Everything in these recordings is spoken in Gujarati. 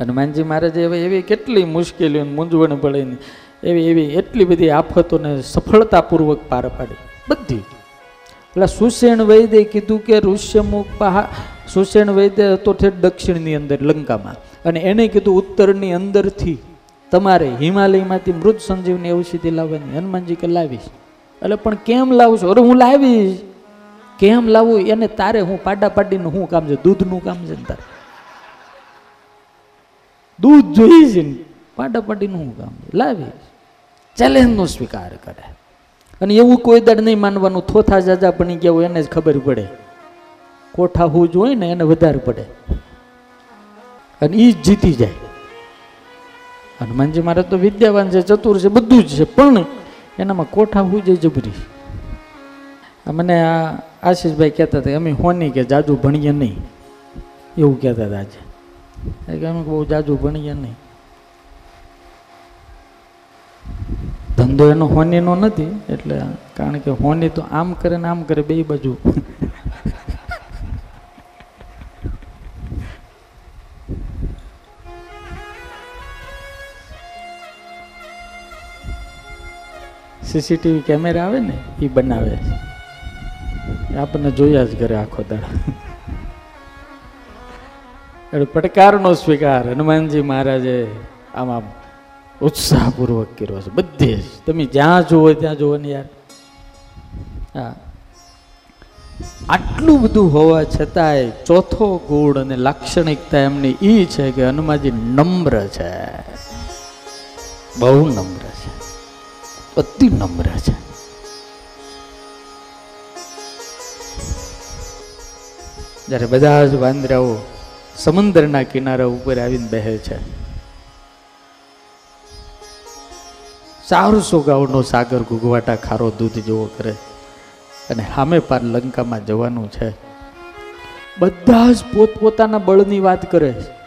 હનુમાનજી મહારાજે હવે એવી કેટલી મુશ્કેલીઓ મૂંઝવણ પડે ને એવી એવી એટલી બધી આફતોને સફળતાપૂર્વક પાર પાડી. બધી. એટલે સુષેણ વૈદે કીધું કે ઋષ્યમુખ પહા સુષેણ વૈદ્ય હતો ઠેઠ દક્ષિણની અંદર, લંકામાં. અને એણે કીધું ઉત્તરની અંદરથી તમારે હિમાલયમાંથી મૃત સંજીવની ઔષધિ લાવવાની. હનુમાનજી કે લાવીશ. એટલે પણ કેમ લાવશો અરે હું લાવીશ. કેમ લાવું? એને તારે હું પાડા પાડીનું શું કામ છે? દૂધનું કામ છે ને તારે. દૂધ જોઈએ છે ને પાટાપાટીનું શું કામ લાવી. ચેલેન્જનો સ્વીકાર કરે. અને એવું કોઈ દડ નહીં માનવાનું. થોથા જાજા બની ગયા હોય એને જ ખબર પડે. કોઠા હું હોય ને એને વધારે પડે. અને એ જ જીતી જાય. હનુમાનજી મારે તો વિદ્યાવાન છે, ચતુર છે, બધું જ છે, પણ એનામાં કોઠા હું જાય જબરી. મને આ આશીષભાઈ કહેતા હતા, અમે હોની કે જાજુ ભણીએ નહીં. એવું કહેતા હતા આજે. એ બહુ જાજુ ભણીએ નહીં. ધંધો એનો હોનીનો નથી, એટલે કારણ કે હોની તો આમ કરે ને આમ કરે બે બાજુ. સીસીટીવી કેમેરા આવે ને એ બનાવે આપણને જોયા જ કરે આખો દાડો. એટલે પડકારનો સ્વીકાર હનુમાનજી મહારાજે આમાં ઉત્સાહપૂર્વક કર્યો છે બધે જ તમે જ્યાં જુઓ ત્યાં જુઓ ને યાર હા આટલું બધું હોવા છતાંય ચોથો ગુણ અને લાક્ષણિકતા એમની એ છે કે હનુમાનજી નમ્ર છે બહુ નમ્ર છે અતિ નમ્ર છે જ્યારે બધા જ વાંદરાઓ સમુદ્રના કિનારા ઉપર આવીને બેહે છે. ચારસો ગાઉનો સાગર ગુગવાટા ખારો દૂધ જેવો કરે અને સામે પાર લંકામાં જવાનું છે. બધા જ પોતપોતાના બળની વાત કરે છે.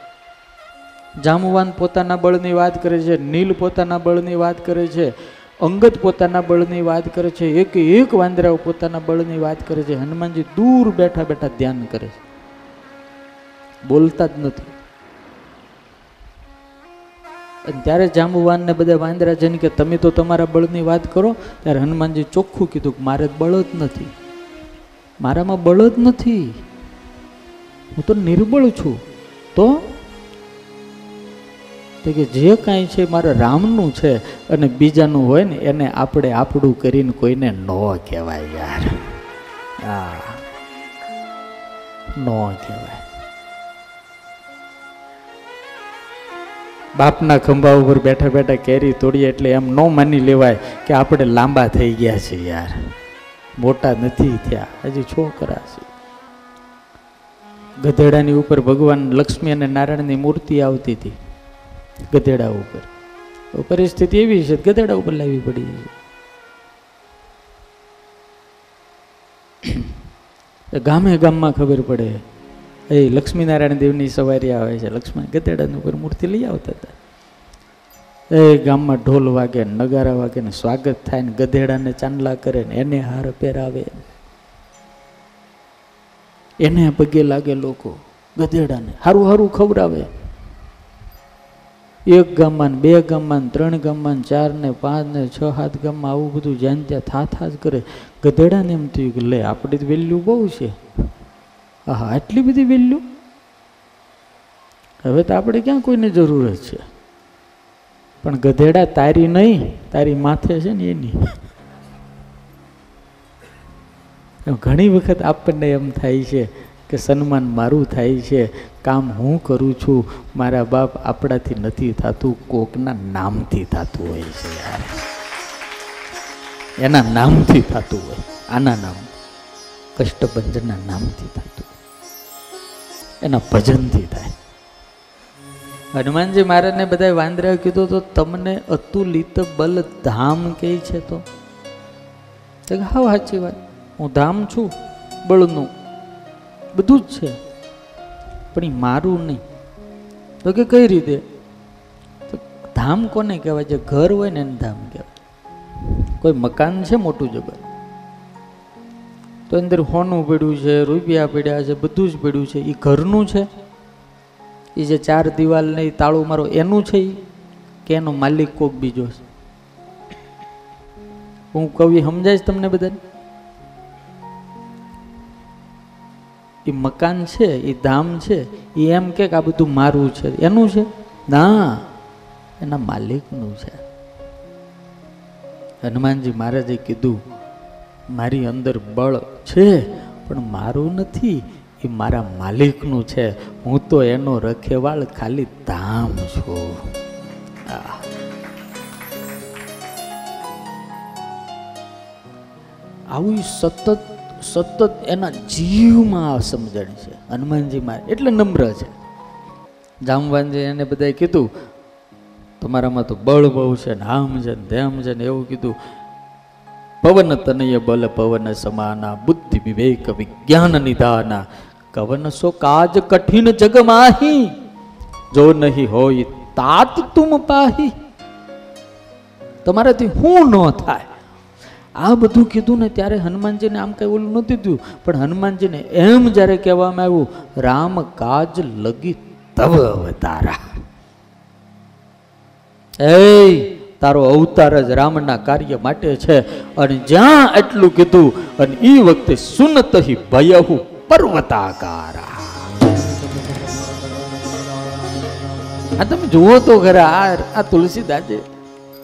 જામવાન પોતાના બળની વાત કરે છે, નીલ પોતાના બળની વાત કરે છે અંગત પોતાના બળની વાત કરે છે, એક એક વાંદરાઓ પોતાના બળની વાત કરે છે. હનુમાનજી દૂર બેઠા બેઠા ધ્યાન કરે છે. બોલતા જ નથી. ત્યારે જાંબુવાન ને બધા વાંદરા જઈને કે તમે તો તમારા બળની વાત કરો, ત્યારે હનુમાનજી ચોખ્ખું કીધું કે મારે બળ જ નથી. મારામાં બળ જ નથી. હું તો નિર્બળ છું. તો? કે જે કાંઈ છે મારા રામનું છે અને બીજાનું હોય ને એને આપણે આપણું કરીને કોઈને ન કહેવાય યાર. હા ન કહેવાય. બાપના ખંભા ઉપર બેઠા બેઠા કેરી તોડીએ એટલે એમ ન માની લેવાય કે આપણે લાંબા થઈ ગયા છે યાર. મોટા નથી થયા. હજી છોકરા છે. ગધેડાની ઉપર ભગવાન લક્ષ્મી અને નારાયણની મૂર્તિ આવતી હતી. ગધેડા ઉપર. પરિસ્થિતિ એવી છે, ગધેડા ઉપર લાવવી પડી છે. ગામે ગામમાં ખબર પડે. એ લક્ષ્મીનારાયણ દેવની સવારી આવે છે. લક્ષ્મણ ગધેડાની ઉપર મૂર્તિ લઈ આવતા હતા. એ ગામમાં ઢોલ વાગે, નગારા વાગે ને સ્વાગત થાય ને ગધેડાને ચાંદલા કરે ને એને હાર પહેરાવે. એને પગે લાગે લોકો, ગધેડાને હારું હારું ખવડાવે. એક ગામમાં બે ગામમાં ત્રણ ગામમાં ચાર ને પાંચ ને છ સાત ગામમાં આવું બધું જ્યાં ત્યાં થા થા જ કરે. ગધેડાને એમ થયું કે લે, આપણી વેલ્યુ બહુ છે. હા આટલી બધી વેલ્યુ? હવે તો આપણે ક્યાં કોઈને જરૂર જ છે? પણ ગધેડા તારી નહીં, તારી માથે છે ને એની. ઘણી વખત આપણને એમ થાય છે કે સન્માન મારું થાય છે, કામ હું કરું છું, મારા બાપ આપણાથી નથી થતું, કોકના નામથી થતું હોય છે યાર. એના નામથી થતું હોય, આના નામ, કષ્ટભંજનના નામથી થતું એના ભજનથી થાય. હનુમાનજી મહારાજને બધા વાંદરા કીધું તો તમને અતુલિત બલ ધામ કે છે તો. હા, સાચી વાત. હું ધામ છું, બળનું. બધું જ છે. પણ એ મારું નહીં. તો કે કઈ રીતે? તો ધામ કોને કહેવાય? જે ઘર હોય ને એને ધામ કહેવાય. કોઈ મકાન છે મોટું જબર તો અંદર હોનું પડ્યું છે, રૂપિયા પડ્યા છે, બધું જ પડ્યું છે. એ ઘરનું છે. એ જે ચાર દિવાલને તાળું મારો, એનું છે એ કે એનો માલિક કોક બીજો છે. હું કવિ સમજાય તમને બધાને? એ મકાન છે એ ધામ છે એ એમ કે આ બધું મારું છે. એનું છે? ના, એના માલિકનું છે. હનુમાનજી મહારાજે કીધું મારી અંદર બળ છે, પણ મારું નથી. એ મારા માલિકનું છે. હું તો એનો રખેવાળ ખાલી ધામ છું. આવું સતત સતત એના જીવમાં આ સમજણ છે. હનુમાનજી મારે એટલે નમ્ર છે. જામવાનજી એને બધાએ કીધું, તમારામાં તો બળ બહુ છે ને આમ છે ને તેમ છે ને એવું કીધું. પવન તનય બલ પવન સમાના બુદ્ધિ વિવેક વિજ્ઞાન નિધાના કવન સો કાજ કઠિન જગ માહી જો નહીં હોય તાત તુમ પાહી તમારાથી હું ન થાય. આ બધું કીધું ને ત્યારે હનુમાનજીને આમ કઈ ઓલું નહોતું થયું. પણ હનુમાનજીને એમ જ્યારે કહેવામાં આવ્યું, રામ કાજ લગી તવ અવતારા. એ તારો અવતાર જ રામના કાર્ય માટે છે. અને જ્યાં એટલું કીધું, અને એ વખતે સુનત ભયહુ પર્વતાકાર. આ તમે જુઓ તો ખરા, આ તુલસીદાસે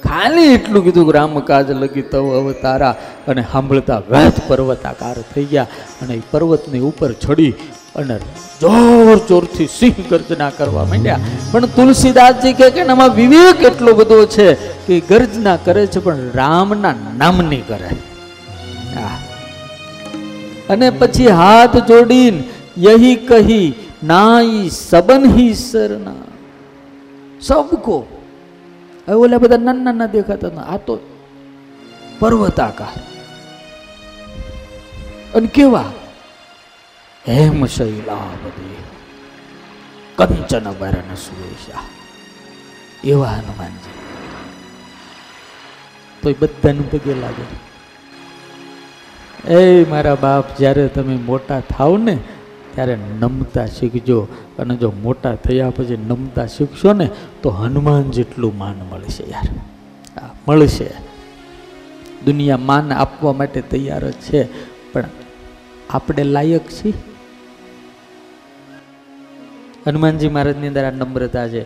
ખાલી એટલું કીધું કે રામ કાજ લગી તવ અવતારા અને સાંભળતા વેત પર્વતાકાર થઈ ગયા. અને એ પર્વતની ઉપર ચડી અને જોર જોરથી સિંહ ગર્જના કરવા માંડ્યા. પણ તુલસીદાસજી કહે કે એનામાં વિવેક એટલો બધો છે કે ગર્જના કરે છે, પણ રામના નામની કરે. અને પછી હાથ જોડીને યહી કહી, નાઈ સબન હી સરના સબકો. હવે ઓલા બધા નાના નાના દેખાતા આ તો પર્વતાકાર. અને કેવા? હેમ શૈલાવતી, કંચન વરણ સુવેશા એવા હનુમાનજી. તો એ બધાને પગે લાગે. એ મારા બાપ, જ્યારે તમે મોટા થાવ ને, ત્યારે નમતા શીખજો. અને જો મોટા થયા પછી નમતા શીખશો ને, તો હનુમાન જેટલું માન મળશે યાર. મળશે. દુનિયા માન આપવા માટે તૈયાર જ છે. પણ આપણે લાયક છીએ? હનુમાનજી મહારાજની અંદર આ નમ્રતા છે.